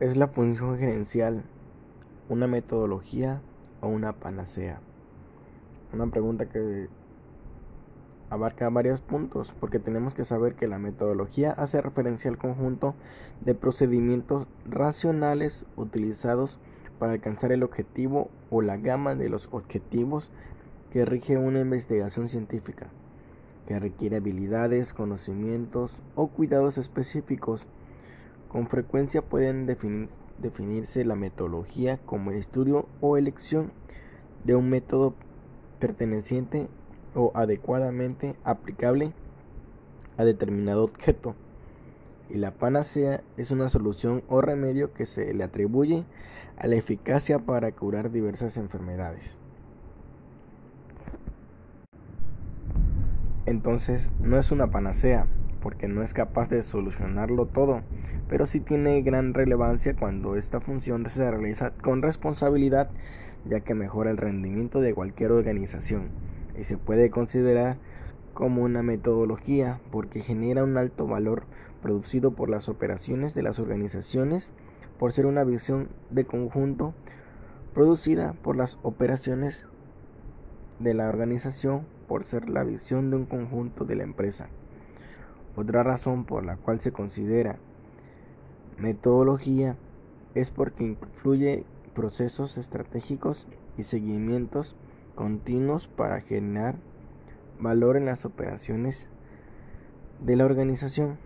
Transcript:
¿Es la función gerencial una metodología o una panacea? Una pregunta que abarca varios puntos, porque tenemos que saber que la metodología hace referencia al conjunto de procedimientos racionales utilizados para alcanzar el objetivo o la gama de los objetivos que rige una investigación científica, que requiere habilidades, conocimientos o cuidados específicos con frecuencia pueden definirse la metodología como el estudio o elección de un método perteneciente o adecuadamente aplicable a determinado objeto. Y la panacea es una solución o remedio que se le atribuye a la eficacia para curar diversas enfermedades. Entonces, no es una panacea, porque no es capaz de solucionarlo todo, pero sí tiene gran relevancia cuando esta función se realiza con responsabilidad, ya que mejora el rendimiento de cualquier organización y se puede considerar como una metodología porque genera un alto valor producido por las operaciones de las organizaciones por ser una visión de conjunto producida por las operaciones de la organización por ser la visión de un conjunto de la empresa. Otra razón por la cual se considera metodología es porque incluye procesos estratégicos y seguimientos continuos para generar valor en las operaciones de la organización.